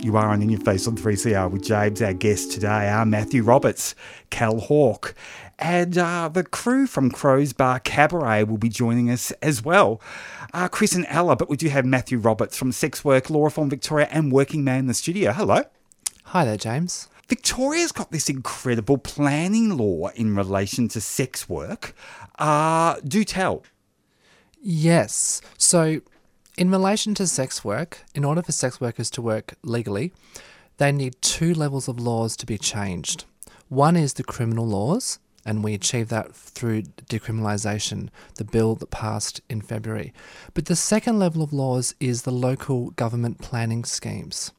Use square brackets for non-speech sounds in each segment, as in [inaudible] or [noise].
You are on In Your Face on 3CR with James. Our guests today are Matthew Roberts, Cal Hawk, and uh, the crew from Krows Bar Kabaret will be joining us as well. Uh, Chris and Ella, but we do have Matthew Roberts from Sex Work, Law Reform Victoria, and Working Man in the studio. Hello. Hi there, James. Victoria's got this incredible planning law in relation to sex work. Uh, do tell. Yes. So in relation to sex work, in order for sex workers to work legally, they need two levels of laws to be changed. One is the criminal laws, and we achieve that through decriminalisation, the bill that passed in February. But the second level of laws is the local government planning schemes.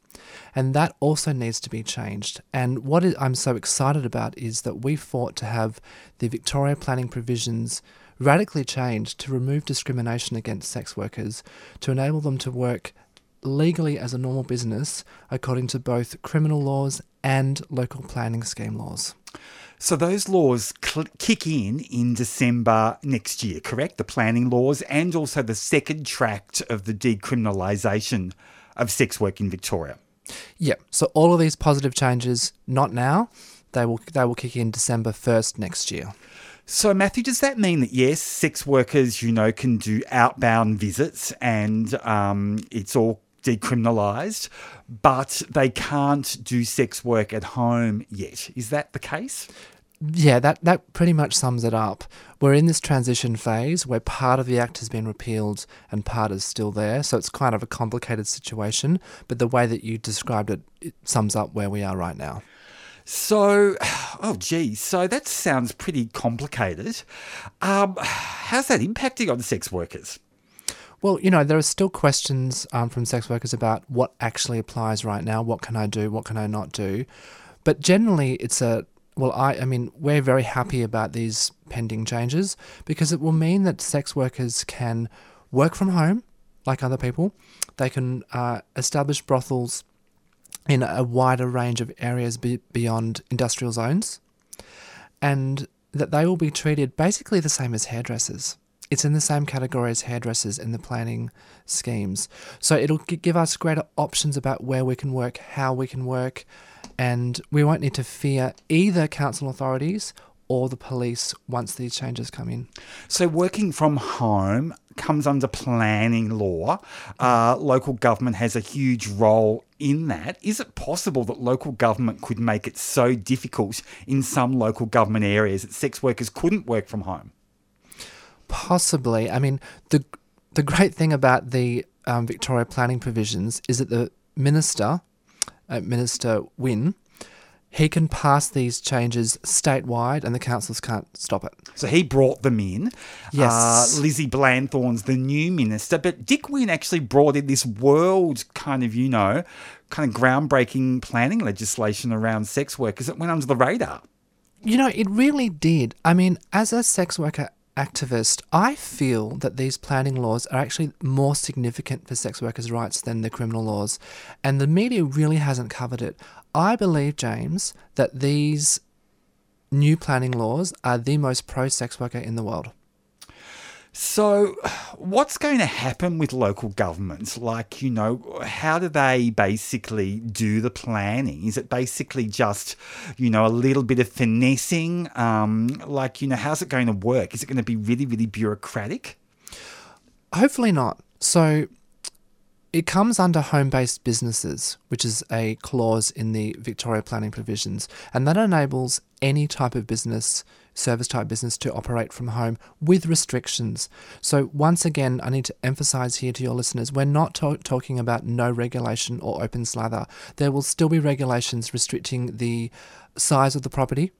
And that also needs to be changed. And what I'm so excited about is that we fought to have the Victoria planning provisions radically changed to remove discrimination against sex workers, to enable them to work legally as a normal business according to both criminal laws and local planning scheme laws. So those laws cl- kick in in December next year, correct? The planning laws and also the second tract of the decriminalisation of sex work in Victoria. Yeah. So all of these positive changes, not now, they will they will kick in December first next year. So, Matthew, does that mean that yes, sex workers, you know, can do outbound visits and um, it's all decriminalised, but they can't do sex work at home yet? Is that the case? Yeah, that, that pretty much sums it up. We're in this transition phase where part of the Act has been repealed and part is still there. So it's kind of a complicated situation, but the way that you described it, it sums up where we are right now. So, [sighs] oh geez, so that sounds pretty complicated. Um, [sighs] how's that impacting on sex workers? Well, you know, there are still questions um, from sex workers about what actually applies right now. What can I do? What can I not do? But generally, it's a well, I, I mean, we're very happy about these pending changes because it will mean that sex workers can work from home like other people. They can uh, establish brothels in a wider range of areas be- beyond industrial zones, and that they will be treated basically the same as hairdressers. It's in the same category as hairdressers in the planning schemes. So it'll give us greater options about where we can work, how we can work, and we won't need to fear either council authorities or the police once these changes come in. So, working from home comes under planning law. Uh, local government has a huge role in that. Is it possible that local government could make it so difficult in some local government areas that sex workers couldn't work from home? Possibly. I mean, the the great thing about the um, Victoria planning provisions is that the minister, uh, Minister Wynne, he can pass these changes statewide and the councils can't stop it. So he brought them in. Yes. Uh, Lizzie Blandthorn's the new minister, but Dick Wynne actually brought in this world kind of, you know, kind of groundbreaking planning legislation around sex workers that went under the radar. You know, it really did. I mean, as a sex worker activist, I feel that these planning laws are actually more significant for sex workers' rights than the criminal laws, and the media really hasn't covered it. I believe, James, that these new planning laws are the most pro sex worker in the world. So, [sighs] what's going to happen with local governments? Like, you know, how do they basically do the planning? Is it basically just, you know, a little bit of finessing? Um, like, you know, how's it going to work? Is it going to be really, really bureaucratic? Hopefully not. So, it comes under home based businesses, which is a clause in the Victoria planning provisions, and that enables any type of business, service type business, to operate from home with restrictions. So, once again, I need to emphasize here to your listeners we're not to- talking about no regulation or open slather. There will still be regulations restricting the size of the property,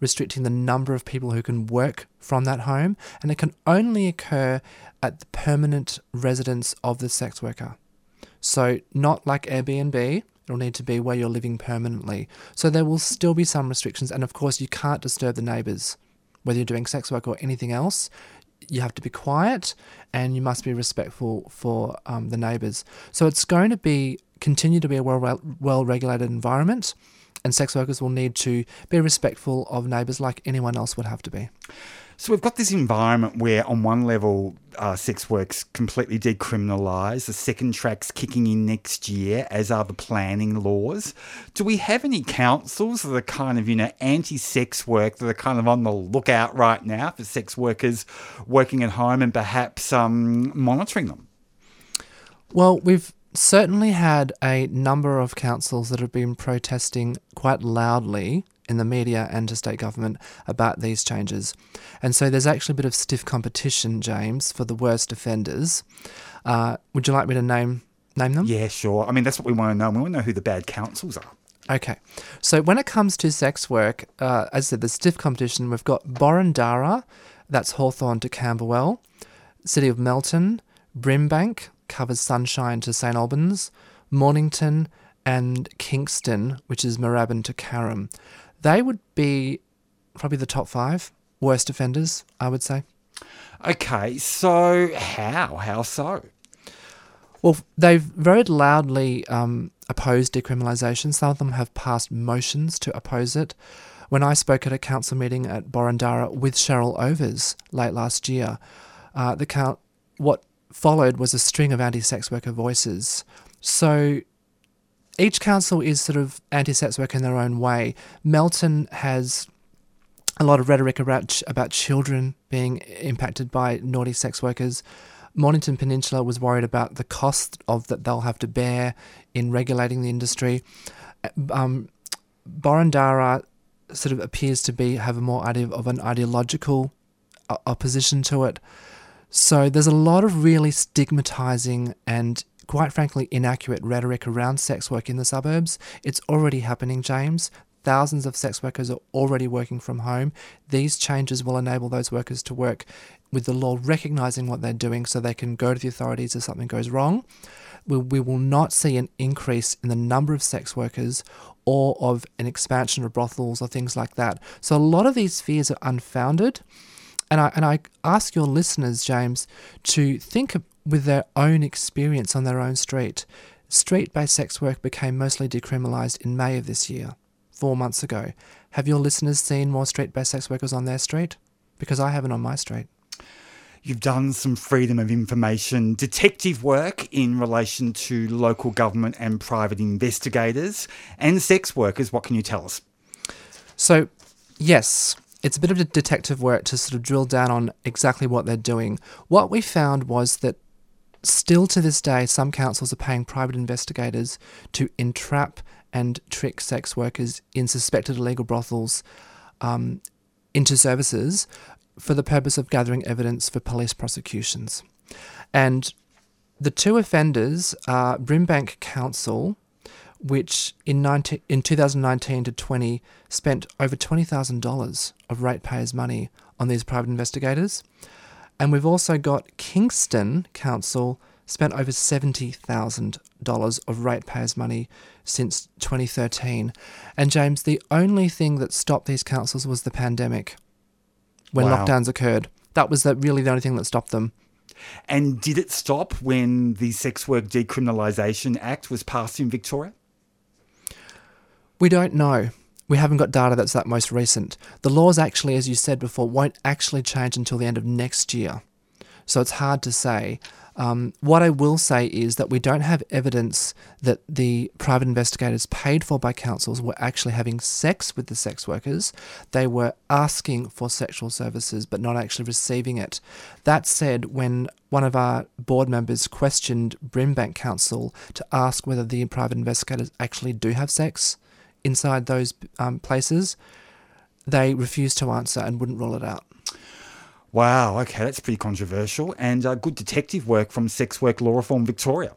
restricting the number of people who can work from that home, and it can only occur at the permanent residence of the sex worker. So, not like Airbnb, it'll need to be where you're living permanently. So, there will still be some restrictions, and of course, you can't disturb the neighbours. Whether you're doing sex work or anything else, you have to be quiet and you must be respectful for um, the neighbours. So, it's going to be continue to be a well well regulated environment, and sex workers will need to be respectful of neighbours like anyone else would have to be. So we've got this environment where, on one level, uh, sex work's completely decriminalised. The second track's kicking in next year, as are the planning laws. Do we have any councils that are kind of, you know, anti-sex work that are kind of on the lookout right now for sex workers working at home and perhaps um, monitoring them? Well, we've certainly had a number of councils that have been protesting quite loudly in the media and to state government about these changes. And so there's actually a bit of stiff competition, James, for the worst offenders. Uh, would you like me to name name them? Yeah, sure. I mean, that's what we want to know. We want to know who the bad councils are. Okay. So when it comes to sex work, uh, as I said, the stiff competition, we've got Boroondara, that's Hawthorn to Camberwell, City of Melton, Brimbank, covers Sunshine to St Albans, Mornington, and Kingston, which is Moorabbin to Carrum. They would be probably the top five worst offenders, I would say. Okay, so how? How so? Well, they've very loudly um, opposed decriminalisation. Some of them have passed motions to oppose it. When I spoke at a council meeting at Boroondara with Cheryl Overs late last year, uh, the count what followed was a string of anti-sex worker voices. So each council is sort of anti-sex work in their own way. Melton has a lot of rhetoric about about children being impacted by naughty sex workers. Mornington Peninsula was worried about the cost of that they'll have to bear in regulating the industry. Um, Boroondara sort of appears to be have a more idea of an ideological uh, opposition to it. So there's a lot of really stigmatizing and quite frankly inaccurate rhetoric around sex work in the suburbs. It's already happening, James. Thousands of sex workers are already working from home. These changes will enable those workers to work with the law recognizing what they're doing so they can go to the authorities if something goes wrong. We, we will not see an increase in the number of sex workers or of an expansion of brothels or things like that. So a lot of these fears are unfounded. And I, and I ask your listeners, James, to think with their own experience on their own street. Street based sex work became mostly decriminalised in May of this year, four months ago. Have your listeners seen more street based sex workers on their street? Because I haven't on my street. You've done some freedom of information detective work in relation to local government and private investigators and sex workers. What can you tell us? So, yes, it's a bit of a detective work to sort of drill down on exactly what they're doing. What we found was that still to this day, some councils are paying private investigators to entrap and trick sex workers in suspected illegal brothels um, into services for the purpose of gathering evidence for police prosecutions. And the two offenders are Brimbank Council which in 19, in 2019 to 20 spent over $20,000 of ratepayers' money on these private investigators. And we've also got Kingston Council spent over $70,000 of ratepayers' money since 2013. And James, the only thing that stopped these councils was the pandemic when wow. lockdowns occurred. That was the, really the only thing that stopped them. And did it stop when the Sex Work Decriminalisation Act was passed in Victoria? We don't know. We haven't got data that's that most recent. The laws actually, as you said before, won't actually change until the end of next year. So it's hard to say. Um, what I will say is that we don't have evidence that the private investigators paid for by councils were actually having sex with the sex workers. They were asking for sexual services but not actually receiving it. That said, when one of our board members questioned Brimbank Council to ask whether the private investigators actually do have sex, inside those um, places, they refused to answer and wouldn't rule it out. Wow, okay, that's pretty controversial. And uh, good detective work from Sex Work Law Reform Victoria.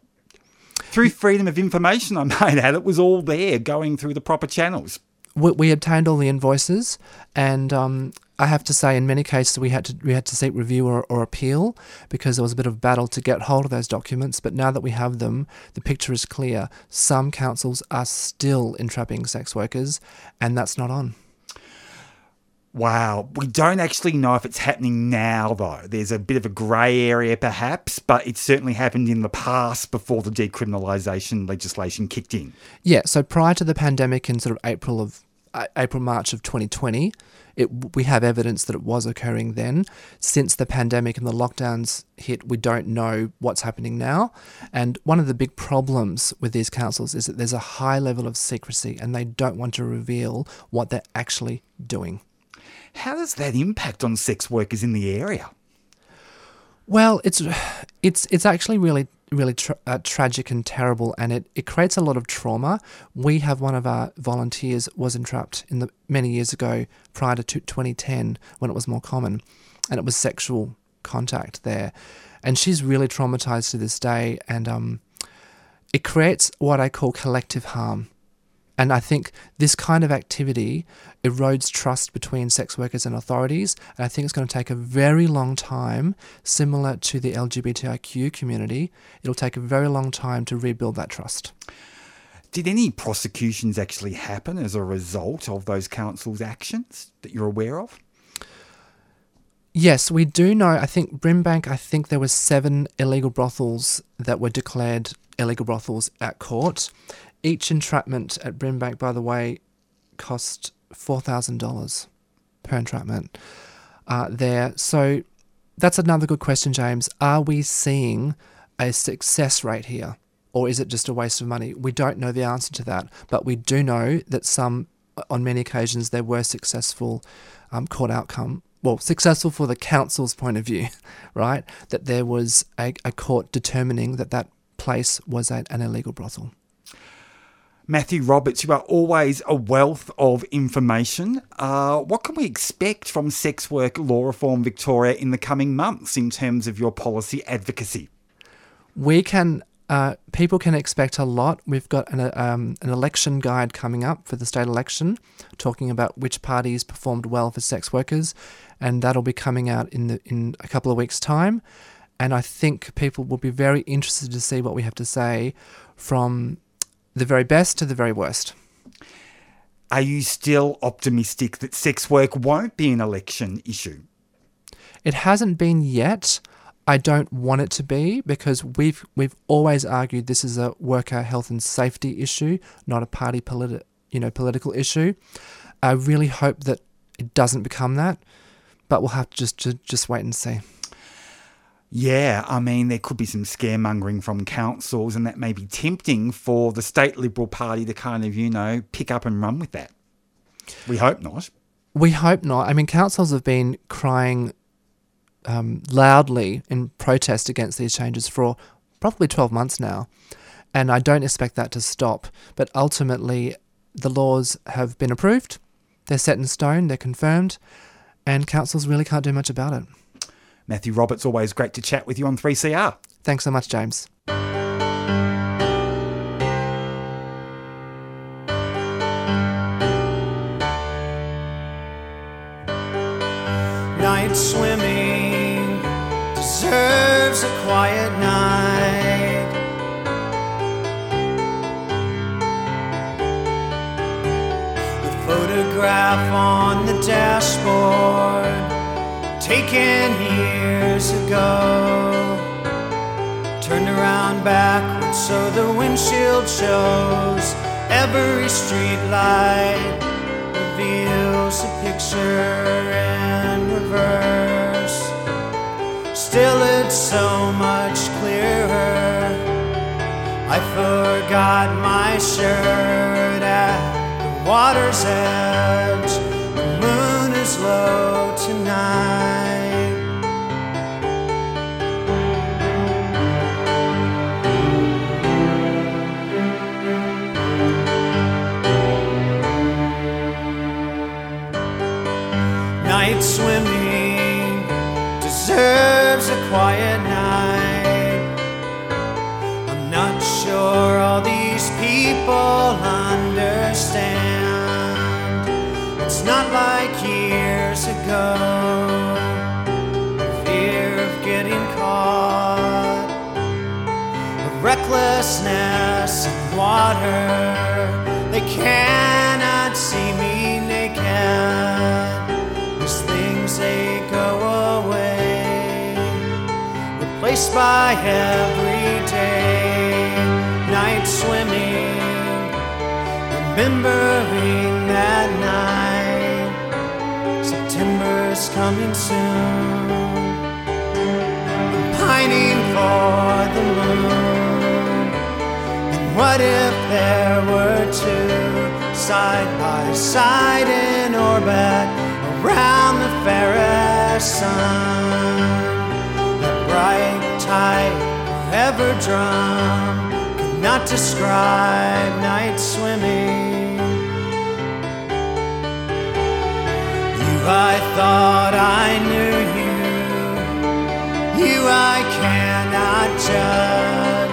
Through freedom of information, I might add, it was all there going through the proper channels. We, we obtained all the invoices, and um, I have to say, in many cases, we had to we had to seek review or, or appeal because there was a bit of battle to get hold of those documents. But now that we have them, the picture is clear. Some councils are still entrapping sex workers, and that's not on. Wow. We don't actually know if it's happening now, though. There's a bit of a grey area, perhaps, but it certainly happened in the past before the decriminalisation legislation kicked in. Yeah. So prior to the pandemic in sort of April of A- April March of 2020. It, we have evidence that it was occurring then. Since the pandemic and the lockdowns hit, we don't know what's happening now. And one of the big problems with these councils is that there's a high level of secrecy and they don't want to reveal what they're actually doing. How does that impact on sex workers in the area? Well, it's it's it's actually really really tra- uh, tragic and terrible, and it, it creates a lot of trauma. We have one of our volunteers was entrapped in the many years ago, prior to 2010, when it was more common, and it was sexual contact there, and she's really traumatized to this day, and um, it creates what I call collective harm. And I think this kind of activity erodes trust between sex workers and authorities. And I think it's going to take a very long time, similar to the LGBTIQ community. It'll take a very long time to rebuild that trust. Did any prosecutions actually happen as a result of those councils' actions that you're aware of? Yes, we do know. I think Brimbank. I think there were seven illegal brothels that were declared illegal brothels at court. Each entrapment at Brimbank, by the way, cost $4,000 per entrapment uh, there. So that's another good question, James. Are we seeing a success rate here? Or is it just a waste of money? We don't know the answer to that, but we do know that some, on many occasions, there were successful um, court outcome. Well, successful for the council's point of view, [laughs] right? That there was a, a court determining that that place was a, an illegal brothel. Matthew Roberts, you are always a wealth of information. Uh, what can we expect from Sex Work Law Reform Victoria in the coming months in terms of your policy advocacy? We can, uh, people can expect a lot. We've got an, um, an election guide coming up for the state election, talking about which parties performed well for sex workers, and that'll be coming out in the in a couple of weeks' time. And I think people will be very interested to see what we have to say from the very best to the very worst. Are you still optimistic that sex work won't be an election issue? It hasn't been yet. I don't want it to be because we've we've always argued this is a worker health and safety issue, not a party politi- you know political issue. I really hope that it doesn't become that, but we'll have to just just, just wait and see. Yeah, I mean, there could be some scaremongering from councils, and that may be tempting for the state Liberal Party to kind of, you know, pick up and run with that. We hope not. We hope not. I mean, councils have been crying um, loudly in protest against these changes for probably 12 months now, and I don't expect that to stop. But ultimately, the laws have been approved, they're set in stone, they're confirmed, and councils really can't do much about it. Matthew Roberts, always great to chat with you on 3CR. Thanks so much, James. Night swimming deserves a quiet night. The photograph on the dashboard taken years ago. Turned around backwards so the windshield shows every street light reveals a picture in reverse. Still, it's so much clearer. I forgot my shirt at the water's edge. The moon is low tonight. Night swimming in water. They cannot see me naked. These things they go away, replaced by everyday night swimming. Remembering that night. September's coming soon. I'm pining for the what if there were two side by side in orbit around the fairest sun? That bright, tide ever drum could not describe night swimming. You, I thought I knew you. You, I cannot judge.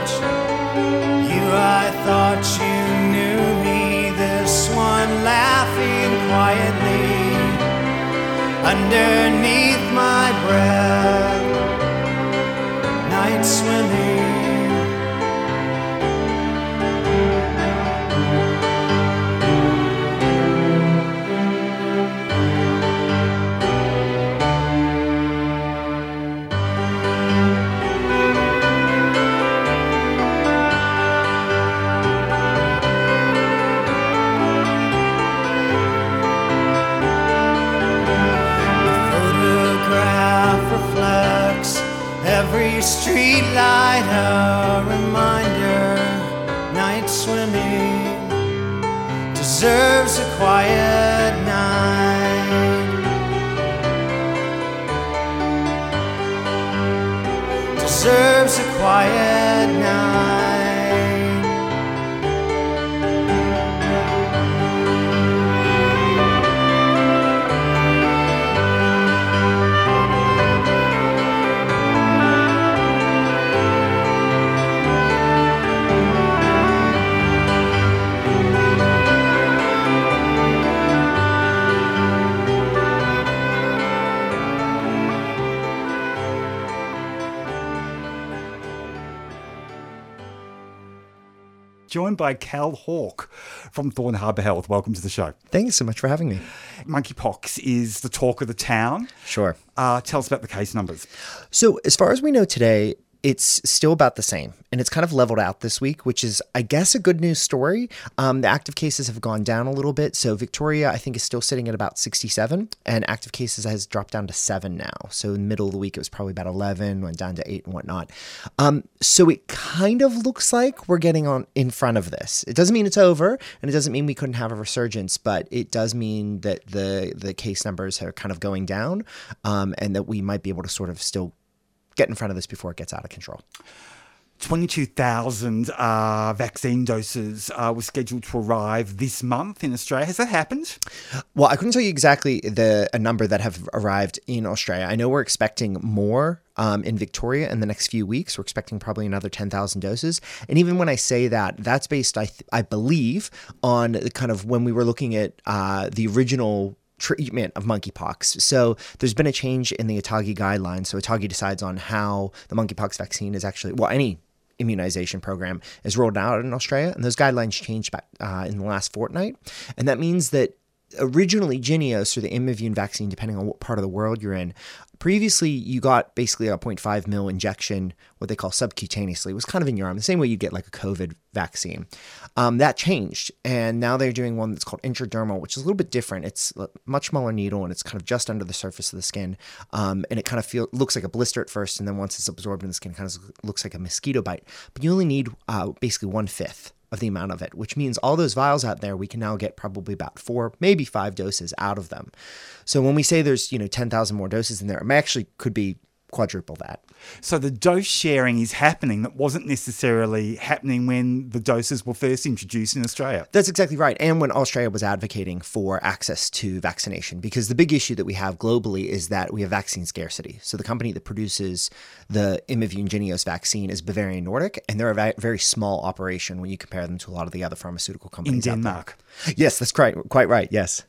I thought you knew me. This one laughing quietly underneath my breath. Night swimming. Joined by Cal Hawk from Thorne Harbour Health. Welcome to the show. Thanks so much for having me. Monkeypox is the talk of the town. Sure. Uh, tell us about the case numbers. So, as far as we know today, it's still about the same, and it's kind of leveled out this week, which is, I guess, a good news story. Um, the active cases have gone down a little bit. So, Victoria, I think, is still sitting at about 67, and active cases has dropped down to seven now. So, in the middle of the week, it was probably about 11, went down to eight and whatnot. Um, so, it kind of looks like we're getting on in front of this. It doesn't mean it's over, and it doesn't mean we couldn't have a resurgence, but it does mean that the the case numbers are kind of going down, um, and that we might be able to sort of still get in front of this before it gets out of control. 22,000 uh, vaccine doses uh, were scheduled to arrive this month in Australia. Has that happened? Well, I couldn't tell you exactly the a number that have arrived in Australia. I know we're expecting more um, in Victoria in the next few weeks. We're expecting probably another 10,000 doses. And even when I say that, that's based, I, th- I believe, on the kind of when we were looking at uh, the original treatment of monkeypox. So there's been a change in the ATAGI guidelines. So ATAGI decides on how the monkeypox vaccine is actually, well, any immunization program is rolled out in Australia, and those guidelines changed back uh, in the last fortnight, and that means that originally Jynneos or the Imvamune vaccine, depending on what part of the world you're in, previously you got basically a 0.5 mil injection, what they call subcutaneously. It was kind of in your arm, the same way you get like a COVID vaccine. Um, that changed, and now they're doing one that's called intradermal, which is a little bit different. It's a much smaller needle, and it's kind of just under the surface of the skin, um, and it kind of feel looks like a blister at first, and then once it's absorbed in the skin, it kind of looks like a mosquito bite. But you only need uh, basically one fifth of the amount of it, which means all those vials out there, we can now get probably about four, maybe five doses out of them. So when we say there's, you know, 10,000 more doses in there, it actually could be quadruple that. So the dose sharing is happening that wasn't necessarily happening when the doses were first introduced in Australia. That's exactly right. And when Australia was advocating for access to vaccination, because the big issue that we have globally is that we have vaccine scarcity. So the company that produces the Imvamune Jynneos vaccine is Bavarian Nordic, and they're a very small operation when you compare them to a lot of the other pharmaceutical In companies out there. Denmark. Yes, that's quite quite right. Yes.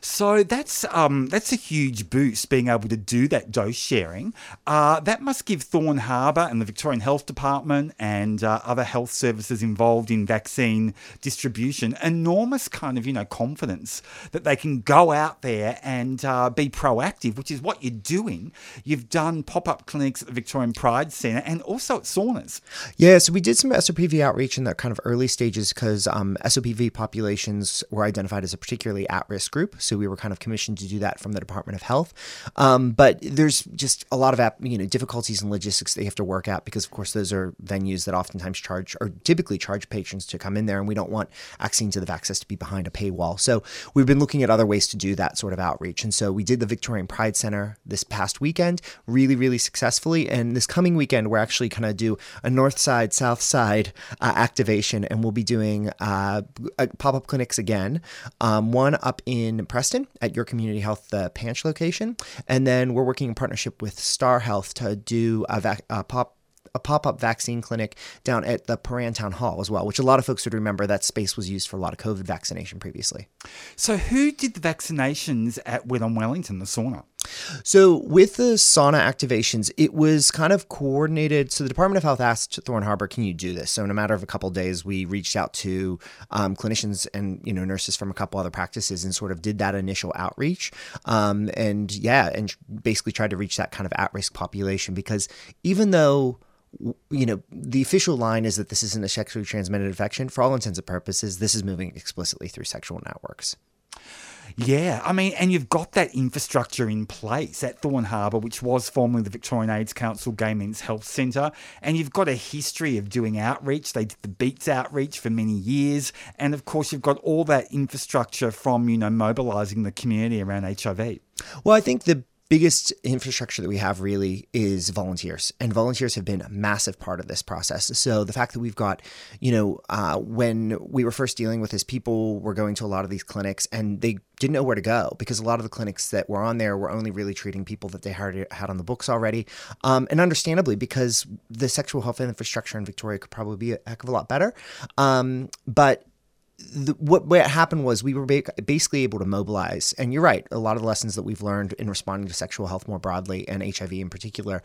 So that's um, that's a huge boost being able to do that dose sharing. Uh, that must give Thorne Harbour and the Victorian Health Department and uh, other health services involved in vaccine distribution enormous kind of you know confidence that they can go out there and uh, be proactive, which is what you're doing. You've done pop up clinics at the Victorian Pride Centre and also at saunas. Yeah, so we did some SOPV outreach in the kind of early stages because um, SOPV populations were identified as a particularly at risk group. So we were kind of commissioned to do that from the Department of Health. Um, but there's just a lot of you know difficulties and logistics they have to work out because of course those are venues that oftentimes charge or typically charge patrons to come in there, and we don't want Vaccines to the Access to be behind a paywall. So we've been looking at other ways to do that sort of outreach. And so we did the Victorian Pride Center this past weekend, really, really successfully. And this coming weekend, we're actually going to do a north side, south side uh, activation, and we'll be doing uh, pop up clinics again. Um, one up in Preston at your community health, the Panch location. And then we're working in partnership with Star Health to do a, vac- a pop a pop-up vaccine clinic down at the Prahran Town Hall as well, which a lot of folks would remember that space was used for a lot of COVID vaccination previously. So who did the vaccinations at Wet on Wellington, the sauna? So with the sauna activations, it was kind of coordinated. So the Department of Health asked Thorne Harbour, "Can you do this?" So in a matter of a couple of days, we reached out to um, clinicians and you know nurses from a couple other practices and sort of did that initial outreach. Um, and yeah, and basically tried to reach that kind of at-risk population because even though you know, the official line is that this isn't a sexually transmitted infection. For all intents and purposes, this is moving explicitly through sexual networks. Yeah, I mean, and you've got that infrastructure in place at Thorne Harbour, which was formerly the Victorian AIDS Council Gay Men's Health Centre, and you've got a history of doing outreach. They did the Beats outreach for many years, and of course, you've got all that infrastructure from you know mobilising the community around HIV. Well, I think the biggest infrastructure that we have really is volunteers and volunteers have been a massive part of this process. So the fact that we've got you know uh, when we were first dealing with this people were going to a lot of these clinics and they didn't know where to go because a lot of the clinics that were on there were only really treating people that they had, had on the books already. Um, and understandably because the sexual health infrastructure in victoria could probably be a heck of a lot better. Um, but the, what, what happened was we were basically able to mobilize, and you're right, a lot of the lessons that we've learned in responding to sexual health more broadly and HIV in particular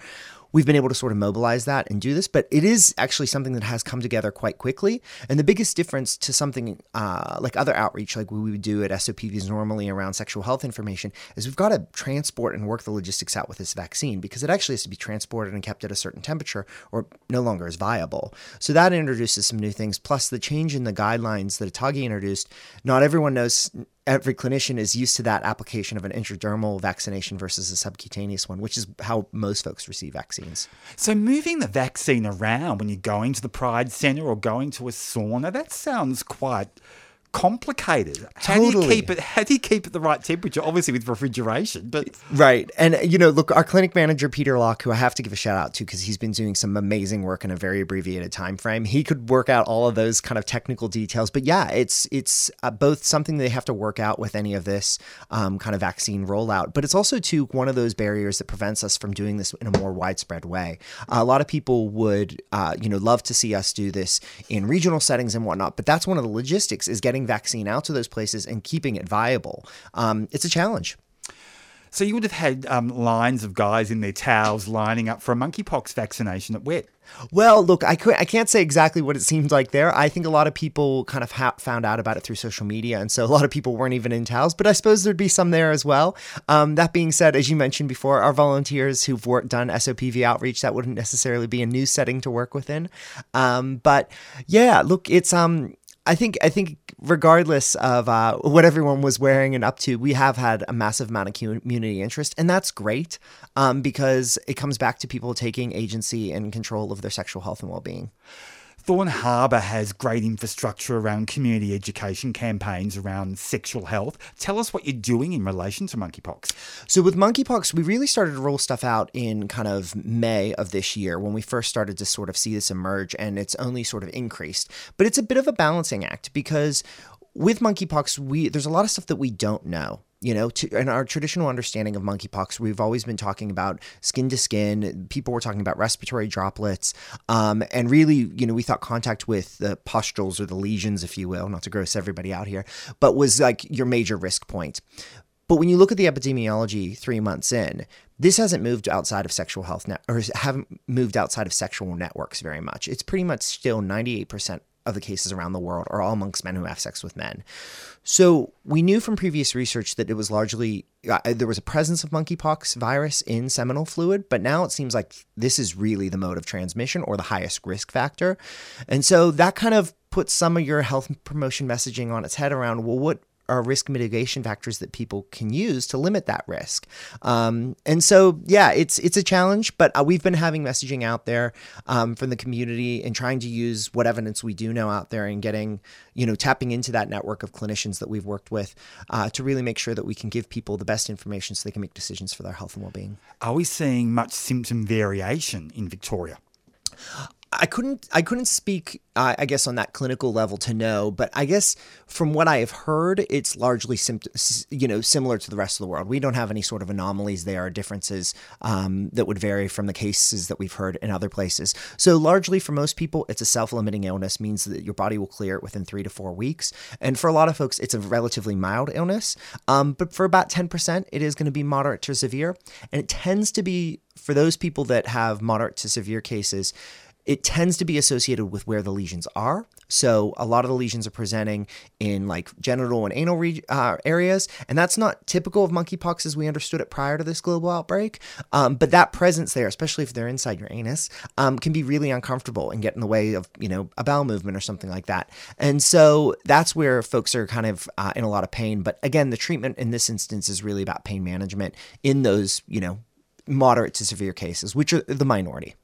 we've been able to sort of mobilize that and do this, but it is actually something that has come together quite quickly. And the biggest difference to something uh, like other outreach, like we would do at SOPVs normally around sexual health information, is we've got to transport and work the logistics out with this vaccine because it actually has to be transported and kept at a certain temperature or no longer is viable. So that introduces some new things. Plus, the change in the guidelines that Atagi introduced, not everyone knows every clinician is used to that application of an intradermal vaccination versus a subcutaneous one, which is how most folks receive vaccines. So, moving the vaccine around when you're going to the Pride Centre or going to a sauna, that sounds quite complicated. How totally. do you keep it? How do you keep it the right temperature? Obviously with refrigeration, but right. And you know, look, our clinic manager Peter Locke, who I have to give a shout out to because he's been doing some amazing work in a very abbreviated time frame. He could work out all of those kind of technical details. But yeah, it's it's uh, both something they have to work out with any of this um, kind of vaccine rollout, but it's also to one of those barriers that prevents us from doing this in a more widespread way. Uh, a lot of people would, uh, you know, love to see us do this in regional settings and whatnot, but that's one of the logistics is getting getting vaccine out to those places and keeping it viable. Um, it's a challenge. So you would have had um, lines of guys in their towels lining up for a monkeypox vaccination at WET. Well, look, I, I can't say exactly what it seemed like there. I think a lot of people kind of ha- found out about it through social media, and so a lot of people weren't even in towels. But I suppose there'd be some there as well. Um, that being said, as you mentioned before, our volunteers who've worked, done SOPV outreach, that wouldn't necessarily be a new setting to work within. Um, but yeah, look, it's um, I think I think regardless of uh, what everyone was wearing and up to, we have had a massive amount of community interest, and that's great um, because it comes back to people taking agency and control of their sexual health and well-being. Thorne Harbour has great infrastructure around community education campaigns around sexual health. Tell us what you're doing in relation to monkeypox. So, with monkeypox, we really started to roll stuff out in kind of May of this year when we first started to sort of see this emerge, and it's only sort of increased. But it's a bit of a balancing act because with monkeypox, we there's a lot of stuff that we don't know You know, to, in our traditional understanding of monkeypox, we've always been talking about skin to skin. People were talking about respiratory droplets, um, and really, you know, we thought contact with the pustules or the lesions, if you will, not to gross everybody out here, but was like your major risk point. But when you look at the epidemiology three months in, this hasn't moved outside of sexual health net or haven't moved outside of sexual networks very much. It's pretty much still 98% of the cases around the world are all amongst men who have sex with men. So we knew from previous research that it was largely uh, there was a presence of monkeypox virus in seminal fluid, but now it seems like this is really the mode of transmission or the highest risk factor. And so that kind of puts some of your health promotion messaging on its head around well what are risk mitigation factors that people can use to limit that risk. Um, and so, yeah, it's it's a challenge, but uh, we've been having messaging out there um, from the community and trying to use what evidence we do know out there and getting, you know, tapping into that network of clinicians that we've worked with uh, to really make sure that we can give people the best information so they can make decisions for their health and well-being. Are we seeing much symptom variation in Victoria? I couldn't I couldn't speak uh, I guess on that clinical level to know, but I guess from what I have heard, it's largely sim- you know similar to the rest of the world. We don't have any sort of anomalies there or differences um, that would vary from the cases that we've heard in other places. So largely for most people, it's a self-limiting illness, means that your body will clear it within three to four weeks, and for a lot of folks, it's a relatively mild illness. Um, but for about ten percent, it is going to be moderate to severe, and it tends to be for those people that have moderate to severe cases it tends to be associated with where the lesions are. So a lot of the lesions are presenting in like genital and anal re- uh, areas, and that's not typical of monkeypox as we understood it prior to this global outbreak. Um, but that presence there, especially if they're inside your anus, um, can be really uncomfortable and get in the way of you know a bowel movement or something like that. And so that's where folks are kind of uh, in a lot of pain. But again, the treatment in this instance is really about pain management in those you know moderate to severe cases, which are the minority.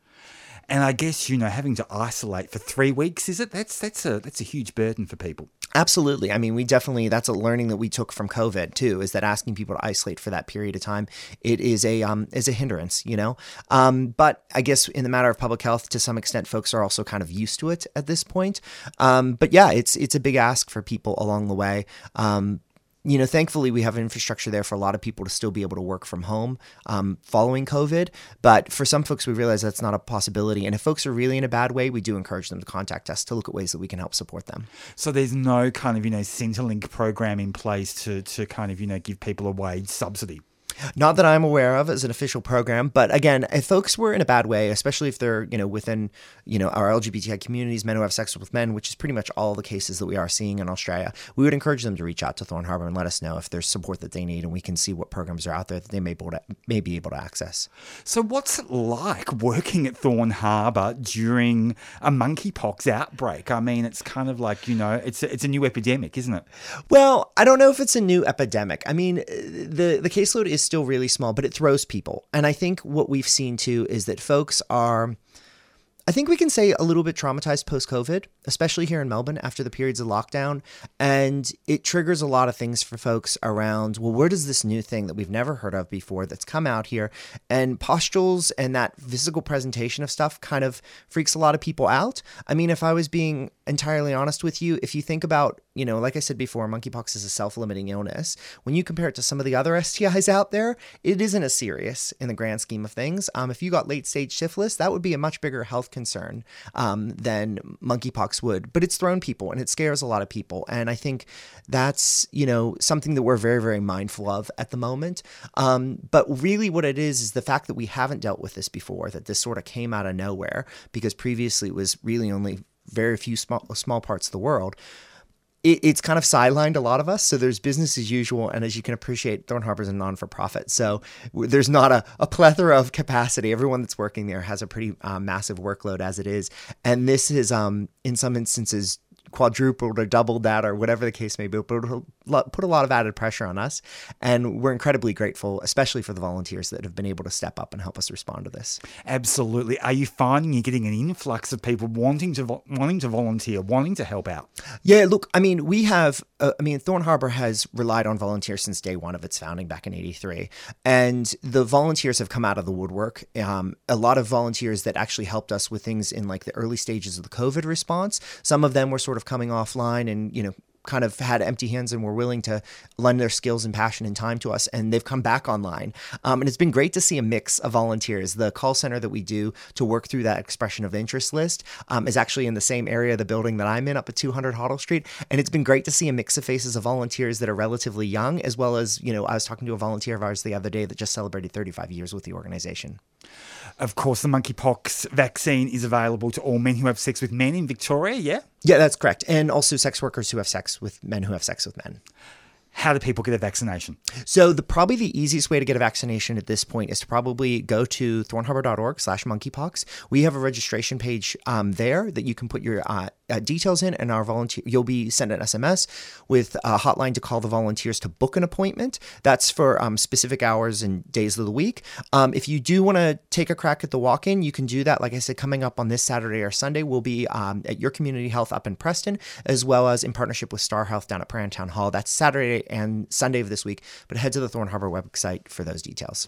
And I guess you know having to isolate for three weeks is it? That's that's a that's a huge burden for people. Absolutely. I mean, we definitely that's a learning that we took from COVID too. Is that asking people to isolate for that period of time? It is a um is a hindrance, you know. Um, but I guess in the matter of public health, to some extent, folks are also kind of used to it at this point. Um, but yeah, it's it's a big ask for people along the way. Um, you know, thankfully we have infrastructure there for a lot of people to still be able to work from home um, following COVID. But for some folks, we realize that's not a possibility. And if folks are really in a bad way, we do encourage them to contact us to look at ways that we can help support them. So there's no kind of you know Centrelink program in place to to kind of you know give people a wage subsidy. Not that I'm aware of as an official program, but again, if folks were in a bad way, especially if they're, you know, within, you know, our LGBTI communities, men who have sex with men, which is pretty much all the cases that we are seeing in Australia, we would encourage them to reach out to Thorne Harbour and let us know if there's support that they need and we can see what programs are out there that they may, able to, may be able to access. So what's it like working at Thorne Harbour during a monkeypox outbreak? I mean, it's kind of like, you know, it's a, it's a new epidemic, isn't it? Well, I don't know if it's a new epidemic. I mean, the the caseload is still really small, but it throws people. And I think what we've seen too is that folks are I think we can say a little bit traumatized post COVID, especially here in Melbourne after the periods of lockdown. And it triggers a lot of things for folks around, well, where does this new thing that we've never heard of before that's come out here? And pustules and that physical presentation of stuff kind of freaks a lot of people out. I mean, if I was being entirely honest with you, if you think about, you know, like I said before, monkeypox is a self limiting illness. When you compare it to some of the other [laughs] STIs out there, it isn't as serious in the grand scheme of things. Um, if you got late stage syphilis, that would be a much bigger health concern um, than monkeypox would. But it's thrown people and it scares a lot of people. And I think that's, you know, something that we're very, very mindful of at the moment. Um, but really, what it is is the fact that we haven't dealt with this before, that this sort of came out of nowhere because previously it was really only very few small small parts of the world. It, it's kind of sidelined a lot of us. So there's business as usual, and as you can appreciate, Thorne Harbour is a non for profit. So there's not a, a, plethora of capacity. Everyone that's working there has a pretty uh, massive workload as it is, and this is um, in some instances quadrupled or doubled that or whatever the case may be, but put a lot of added pressure on us. And we're incredibly grateful, especially for the volunteers that have been able to step up and help us respond to this. Absolutely. Are you finding you're getting an influx of people wanting to wanting to volunteer, wanting to help out? Yeah, look, I mean, we have, uh, I mean, Thorne Harbour has relied on volunteers since day one of its founding back in 83. And the volunteers have come out of the woodwork. Um, a lot of volunteers that actually helped us with things in like the early stages of the COVID response. Some of them were sort of coming offline and, you know, kind of had empty hands and were willing to lend their skills and passion and time to us, and they've come back online. Um, and it's been great to see a mix of volunteers. The call center that we do to work through that expression of interest list um, is actually in the same area of the building that I'm in, up at 200 Hoddle Street, and it's been great to see a mix of faces of volunteers that are relatively young, as well as you know, I was talking to a volunteer of ours the other day that just celebrated 35 years with the organization. Of course, the monkeypox vaccine is available to all men who have sex with men in Victoria, yeah? Yeah, that's correct. And also sex workers who have sex with men who have sex with men. How do people get a vaccination? So the probably the easiest way to get a vaccination at this point is to probably go to thorneharbour.org slash monkeypox. We have a registration page um, there that you can put your uh, uh, details in, and our volunteer you'll be sent an SMS with a hotline to call the volunteers to book an appointment. That's for um, specific hours and days of the week. Um, if you do want to take a crack at the walk-in, you can do that. Like I said, coming up on this Saturday or Sunday, we'll be um, at your community health up in Preston, as well as in partnership with Star Health down at Prahran Town Hall. That's Saturday and Sunday of this week. But head to the Thorne Harbour website for those details.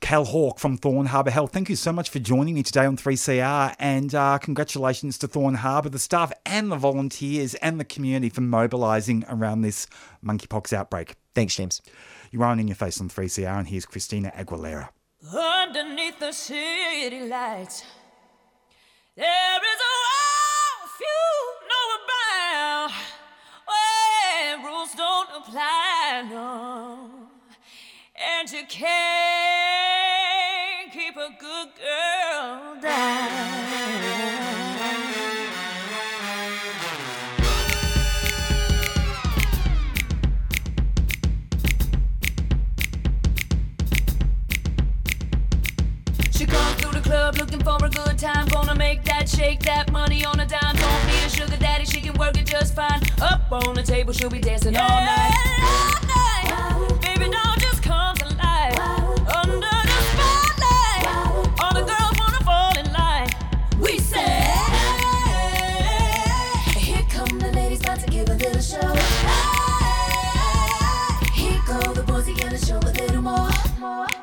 Cal Hawk from Thorne Harbour Health, thank you so much for joining me today on 3CR and uh, congratulations to Thorne Harbour, the staff and the volunteers and the community for mobilising around this monkeypox outbreak. Thanks, James. You're on in your face on 3CR and here's Christina Aguilera. Underneath the city lights, there is a world few know about where rules don't apply, no, and you can't keep a good girl down. She comes through the club looking for a good time. Gonna make that shake that money on a dime. Don't be a sugar daddy, she can work it just fine. Up on the table, she'll be dancing all night. All night. Baby, don't just come to life. Under show. Here go the boys, he gonna show a little more. Hit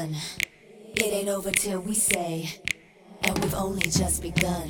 done. It ain't over till we say, and we've only just begun.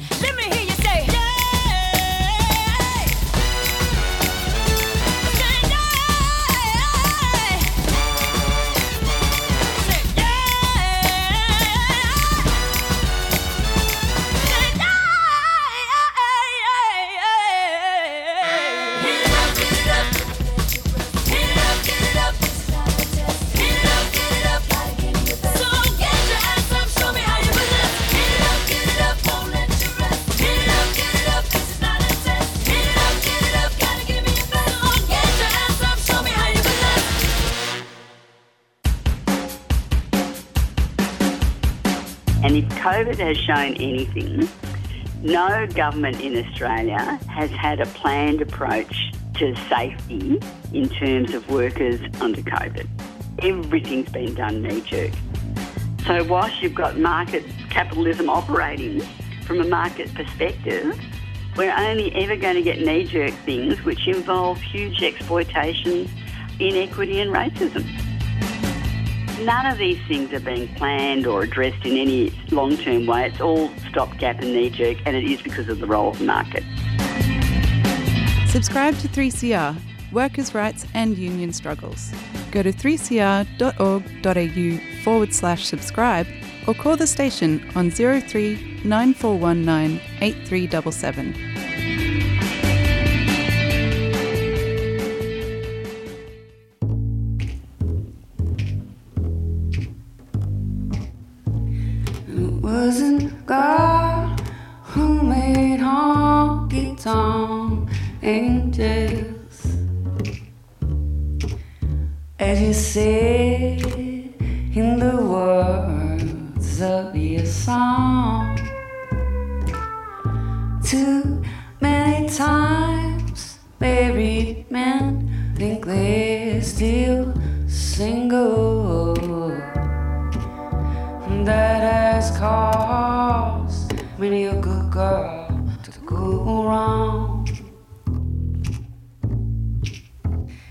And if COVID has shown anything, no government in Australia has had a planned approach to safety in terms of workers under COVID. Everything's been done knee jerk. So, whilst you've got market capitalism operating from a market perspective, we're only ever going to get knee jerk things which involve huge exploitation, inequity, and racism. None of these things are being planned or addressed in any long term way. It's all stopgap and knee jerk, and it is because of the role of the market. Subscribe to 3CR, Workers' Rights and Union Struggles. Go to 3cr.org.au forward slash subscribe or call the station on 03 9419 8377. Wasn't God who made honky tonk angels. As you said in the words of your song, too many times married men think they're still single that has caused many a good girl to go wrong.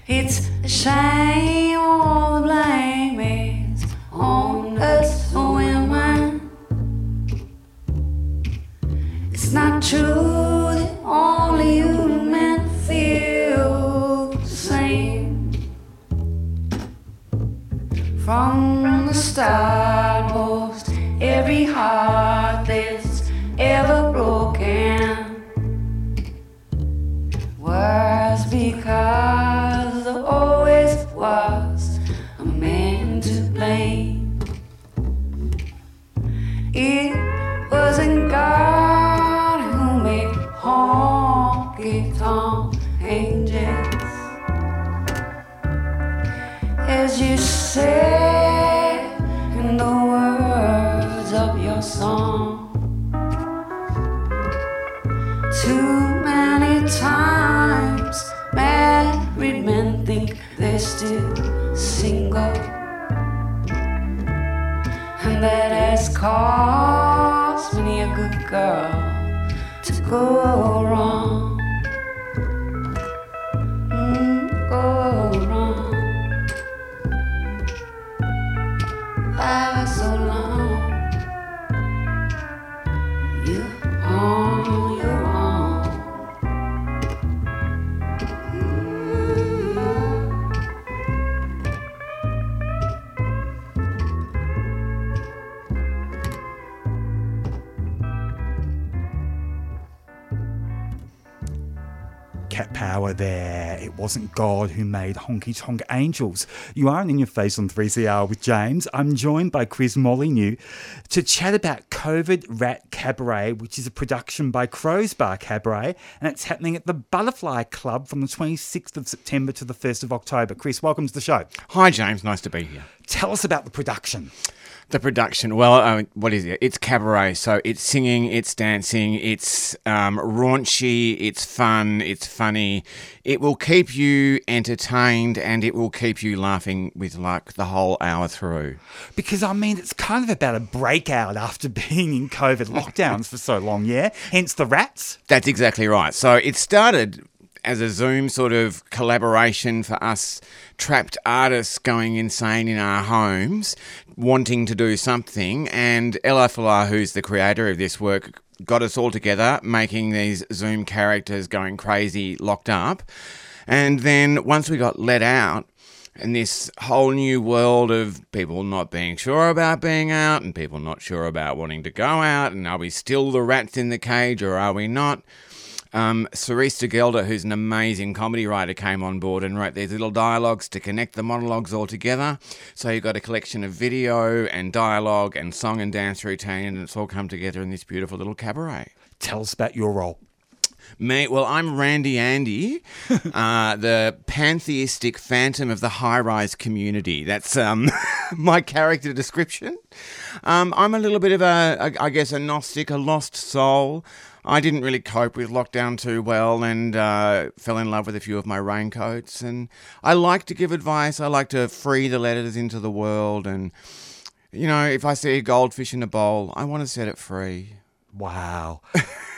It's a shame all the blame is on us women. It's not true that only you men feel the same. From the start, God who made honky tonk angels. You are in your face on 3CR with James. I'm joined by Chris Molynoux to chat about Kovid Rat Kabaret, which is a production by Krows Bar Kabaret, and it's happening at the Butterfly Club from the 26th of September to the 1st of October. Chris, welcome to the show. Hi, James. Nice to be here. Tell us about the production. The production, well, uh, what is it? It's cabaret, so it's singing, it's dancing, it's um, raunchy, it's fun, it's funny. It will keep you entertained and it will keep you laughing with like the whole hour through. Because, I mean, it's kind of about a breakout after [laughs] being in COVID lockdowns for so long, yeah? Hence the rats. That's exactly right. So it started as a Zoom sort of collaboration for us trapped artists going insane in our homes, wanting to do something. And Ella Filar, who's the creator of this work, got us all together, making these Zoom characters going crazy, locked up. And then once we got let out, and this whole new world of people not being sure about being out and people not sure about wanting to go out and are we still the rats in the cage or are we not? Um, Cerise de Gelder, who's an amazing comedy writer, came on board and wrote these little dialogues to connect the monologues all together. So you've got a collection of video and dialogue and song and dance routine, and it's all come together in this beautiful little cabaret. Tell us about your role. Me, well, I'm Randy Andy, [laughs] uh, the pantheistic phantom of the high-rise community. That's um, [laughs] my character description. Um, I'm a little bit of a, a, I guess, a Gnostic, a lost soul. I didn't really cope with lockdown too well and uh, fell in love with a few of my raincoats. And I like to give advice. I like to free the letters into the world. And, you know, if I see a goldfish in a bowl, I want to set it free. Wow. [laughs]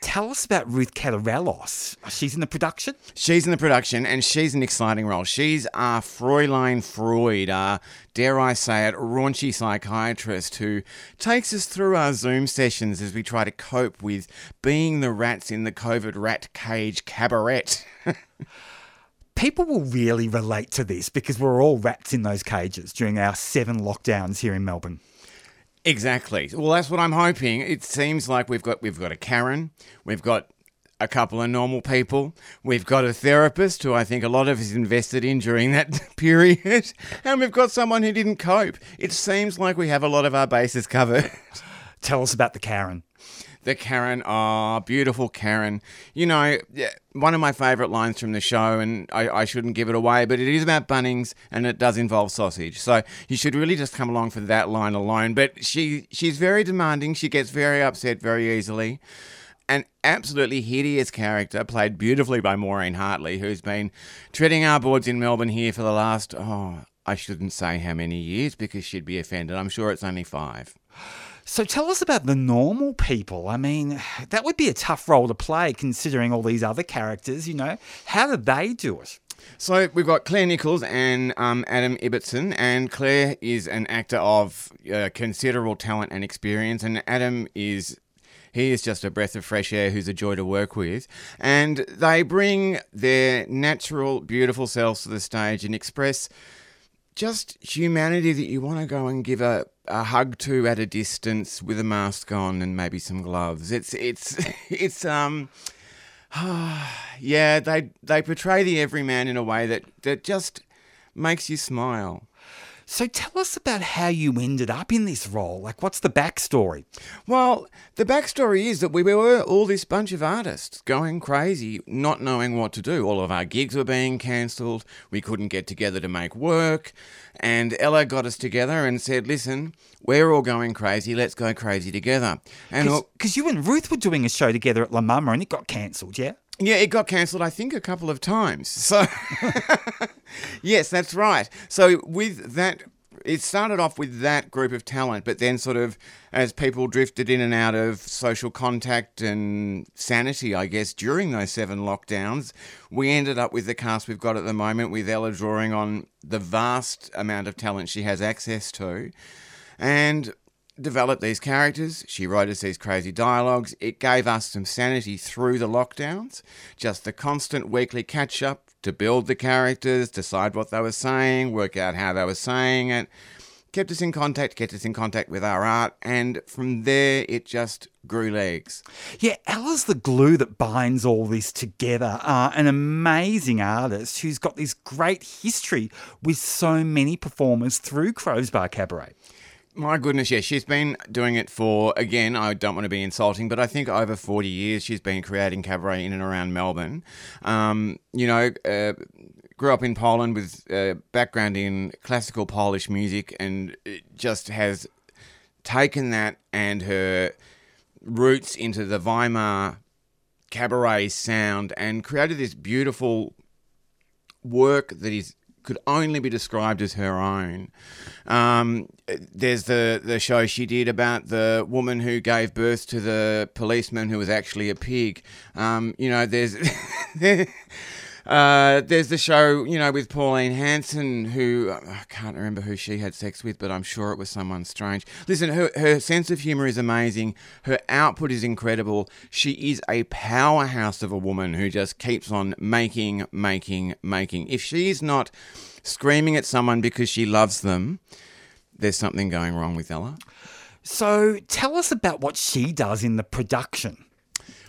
Tell us about Ruth Katerelos. She's in the production. She's in the production and she's an exciting role. She's a Fräulein Freud, a, dare I say it, raunchy psychiatrist who takes us through our Zoom sessions as we try to cope with being the rats in the COVID rat cage cabaret. [laughs] People will really relate to this because we're all rats in those cages during our seven lockdowns here in Melbourne. Exactly. Well, that's what I'm hoping. It seems like we've got we've got a Karen, we've got a couple of normal people, we've got a therapist who I think a lot of us invested in during that [laughs] period, and we've got someone who didn't cope. It seems like we have a lot of our bases covered. Tell us about the Karen. The Karen, oh, beautiful Karen. You know, one of my favourite lines from the show, and I, I shouldn't give it away, but it is about Bunnings and it does involve sausage. So you should really just come along for that line alone. But she she's very demanding. She gets very upset very easily. An absolutely hideous character, played beautifully by Maureen Hartley, who's been treading our boards in Melbourne here for the last, oh, I shouldn't say how many years because she'd be offended. I'm sure it's only five. So tell us about the normal people. I mean, that would be a tough role to play considering all these other characters, you know. How did they do it? So we've got Claire Nichols and um, Adam Ibbotson, and Claire is an actor of uh, considerable talent and experience, and Adam is he is just a breath of fresh air who's a joy to work with. And they bring their natural, beautiful selves to the stage and express just humanity that you want to go and give a, a hug to at a distance with a mask on and maybe some gloves. It's it's [laughs] it's um [sighs] yeah, they they portray the everyman in a way that, that just makes you smile. So tell us about how you ended up in this role. Like, what's the backstory? Well, the backstory is that we were all this bunch of artists going crazy, not knowing what to do. All of our gigs were being cancelled. We couldn't get together to make work. And Ella got us together and said, listen, we're all going crazy. Let's go crazy together. And Because you and Ruth were doing a show together at La Mama and it got cancelled, yeah? Yeah, it got cancelled, I think, a couple of times. So, [laughs] yes, that's right. So, with that, it started off with that group of talent, but then, sort of, as people drifted in and out of social contact and sanity, I guess, during those seven lockdowns, we ended up with the cast we've got at the moment, with Ella drawing on the vast amount of talent she has access to. And developed these characters. She wrote us these crazy dialogues. It gave us some sanity through the lockdowns. Just the constant weekly catch up to build the characters, decide what they were saying, work out how they were saying it. Kept us in contact, kept us in contact with our art, and from there it just grew legs. Yeah, Ella's the glue that binds all this together. Uh, an amazing artist who's got this great history with so many performers through Krows Bar Kabaret. My goodness, yes, she's been doing it for, again, I don't want to be insulting, but I think over 40 years she's been creating cabaret in and around Melbourne. Um, you know, uh, grew up in Poland with a background in classical Polish music and just has taken that and her roots into the Weimar cabaret sound and created this beautiful work that is could only be described as her own. Um, there's the the show she did about the woman who gave birth to the policeman who was actually a pig. Um, you know, there's. [laughs] Uh, there's the show, you know, with Pauline Hanson, who I can't remember who she had sex with, but I'm sure it was someone strange. Listen, her, her sense of humour is amazing. Her output is incredible. She is a powerhouse of a woman who just keeps on making, making, making. If she's not screaming at someone because she loves them, there's something going wrong with Ella. So tell us about what she does in the production.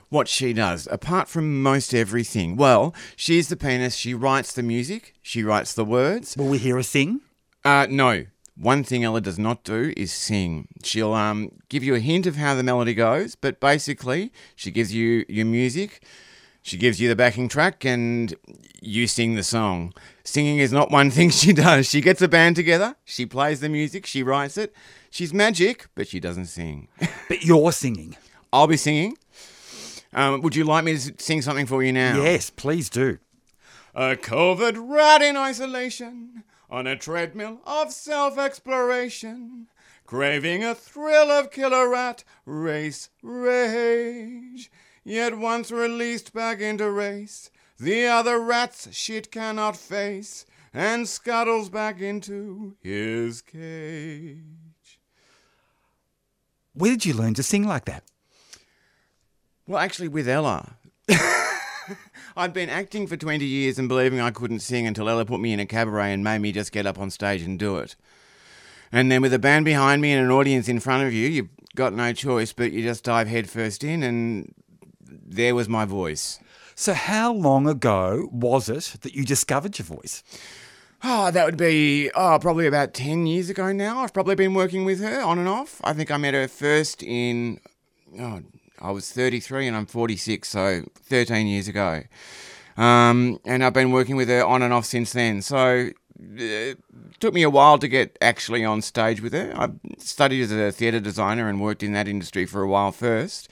What she does, apart from most everything. Well, she's the penis. She writes the music. She writes the words. Will we hear her sing? Uh, no. One thing Ella does not do is sing. She'll um, give you a hint of how the melody goes, but basically, she gives you your music, she gives you the backing track, and you sing the song. Singing is not one [laughs] thing she does. She gets a band together, she plays the music, she writes it. She's magic, but she doesn't sing. [laughs] But you're singing. I'll be singing. Um, would you like me to sing something for you now? Yes, please do. A covert rat in isolation on a treadmill of self exploration, craving a thrill of killer rat race rage. yet once released back into race, the other rat's shit cannot face, and scuttles back into his cage. Where did you learn to sing like that? Well, actually, with Ella. [laughs] I'd been acting for 20 years and believing I couldn't sing until Ella put me in a cabaret and made me just get up on stage and do it. And then with a band behind me and an audience in front of you, you've got no choice but you just dive headfirst in, and there was my voice. So, how long ago was it that you discovered your voice? Oh, that would be oh, probably about 10 years ago now. I've probably been working with her on and off. I think I met her first in, oh, I was 33 and I'm 46, so 13 years ago. Um, and I've been working with her on and off since then. So it took me a while to get actually on stage with her. I studied as a theatre designer and worked in that industry for a while first.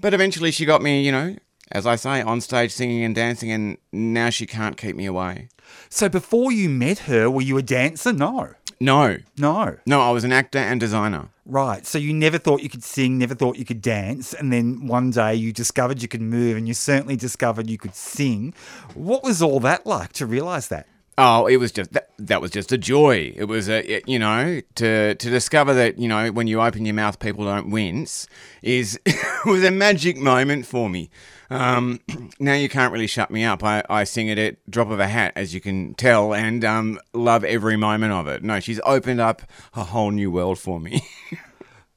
But eventually she got me, you know, as I say, on stage singing and dancing, and now she can't keep me away. So, before you met her, were you a dancer? No. No, No. no, I was an actor and designer. Right. So, you never thought you could sing, never thought you could dance. And then one day you discovered you could move, and you certainly discovered you could sing. What was all that like to realize that? Oh, it was just that, that was just a joy. It was a it- you know to to discover that you know when you open your mouth people don't wince is [laughs] was a magic moment for me. Um, [clears throat] now you can't really shut me up. I, I sing it at drop of a hat, as you can tell, and um, love every moment of it. No, she's opened up a whole new world for me. [laughs]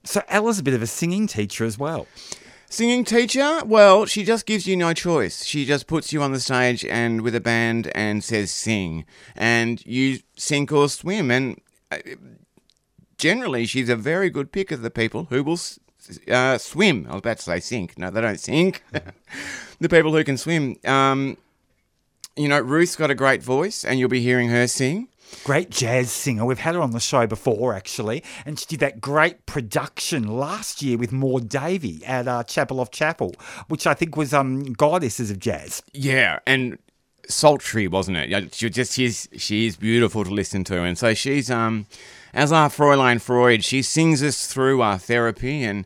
So, Ella's a bit of a singing teacher as well. Singing teacher? Well, she just gives you no choice. She just puts you on the stage and with a band and says sing, and you sink or swim. And uh, generally, she's a very good pick of the people who will uh, swim. I was about to say sink. No, they don't sink. [laughs] the people who can swim. Um, you know, Ruth's got a great voice, and you'll be hearing her sing. Great jazz singer. We've had her on the show before, actually. And she did that great production last year with Maude Davey at uh, Chapel off Chapel, which I think was um, Goddesses of Jazz. Yeah, and sultry, wasn't it? She just she's she is beautiful to listen to, and so she's um, as our Fräulein Freud, she sings us through our therapy and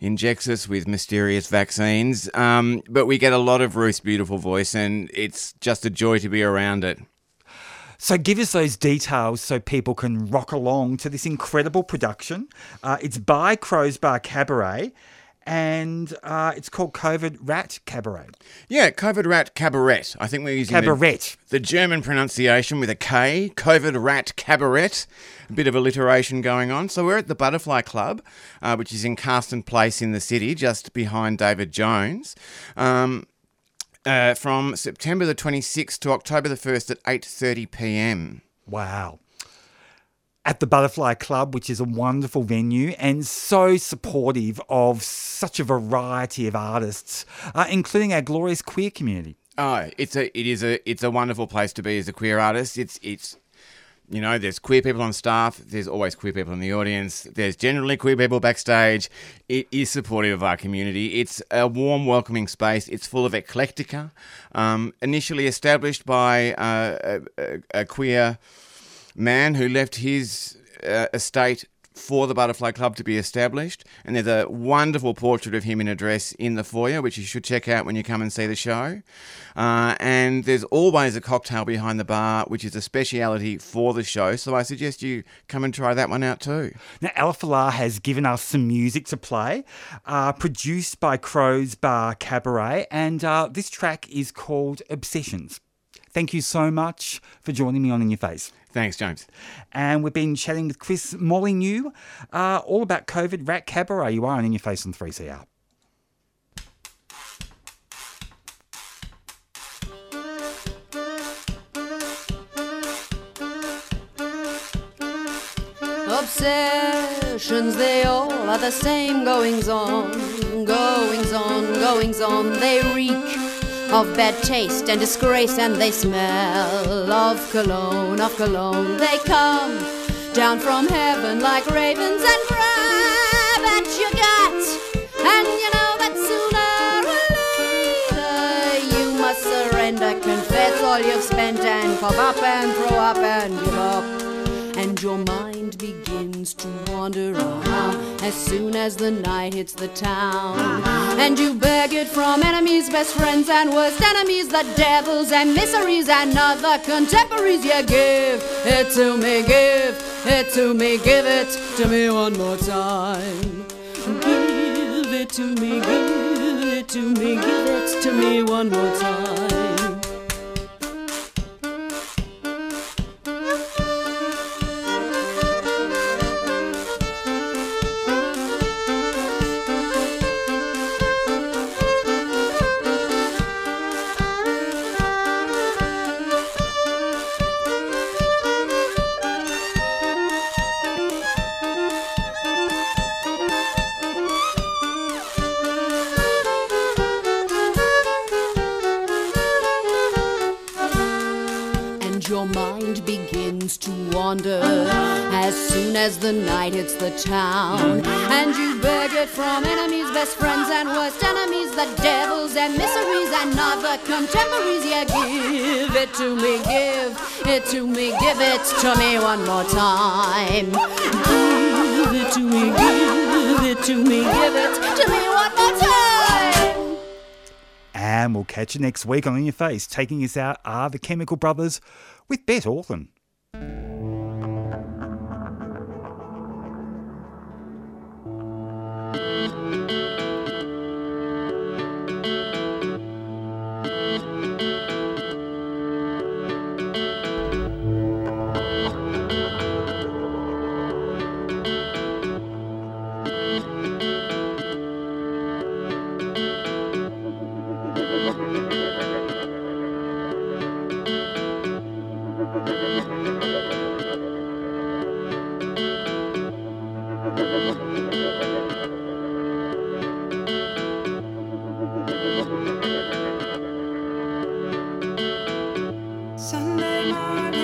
injects us with mysterious vaccines. Um, but we get a lot of Ruth's beautiful voice, and it's just a joy to be around it. So give us those details so people can rock along to this incredible production. Uh, it's by Krows Bar Kabaret and uh, it's called Kovid Rat Kabaret. Yeah, Kovid Rat Kabaret. I think we're using the- Cabaret. The, German pronunciation with a K. Kovid Rat Kabaret. A bit of alliteration going on. So we're at the Butterfly Club, uh, which is in Carson Place in the city, just behind David Jones. Um, uh, from September the 26th to October the 1st at 8:30 p.m. Wow. At the Butterfly Club, which is a wonderful venue and so supportive of such a variety of artists, uh, including our glorious queer community. Oh, it's a it is a it's a wonderful place to be as a queer artist. It's it's you know, there's queer people on staff, there's always queer people in the audience, there's generally queer people backstage. It is supportive of our community. It's a warm, welcoming space. It's full of eclectica. Um, initially established by uh, a, a, queer man who left his uh, estate for the Butterfly Club to be established. And there's a wonderful portrait of him in a dress in the foyer, which you should check out when you come and see the show. Uh, and there's always a cocktail behind the bar, which is a speciality for the show. So I suggest you come and try that one out too. Now, Ella Filar has given us some music to play, uh, produced by Krows Bar Kabaret, and uh, this track is called Obsessions. Thank you so much for joining me on In Your Face. Thanks, James. And we've been chatting with Chris Molynoux uh, all about Kovid Rat Kabaret. You are on In Your Face on 3CR. Obsessions, they all are the same goings on, goings on, goings on. They reek of bad taste and disgrace, and they smell of cologne, of cologne. They come down from heaven like ravens and grab at your gut. And you know that sooner or later you must surrender, confess all you've spent, and cough up and throw up and give up and your mind begins to wander around as soon as the night hits the town. And you beg it from enemies, best friends, and worst enemies, the devils and miseries and other contemporaries. You give it to me, give it to me, give it to me one more time. Give it to me, give it to me, give it to me one more time. The town. And you beg it from enemies, best friends, and worst enemies, the devils and miseries and other contemporaries. Yeah, give it to me, give it to me, give it to me one more time. Give it to me, give it to me, give it to me one more time. And we'll catch you next week on In Your Face. Taking us out are the Chemical Brothers with Beth Orton. Bye.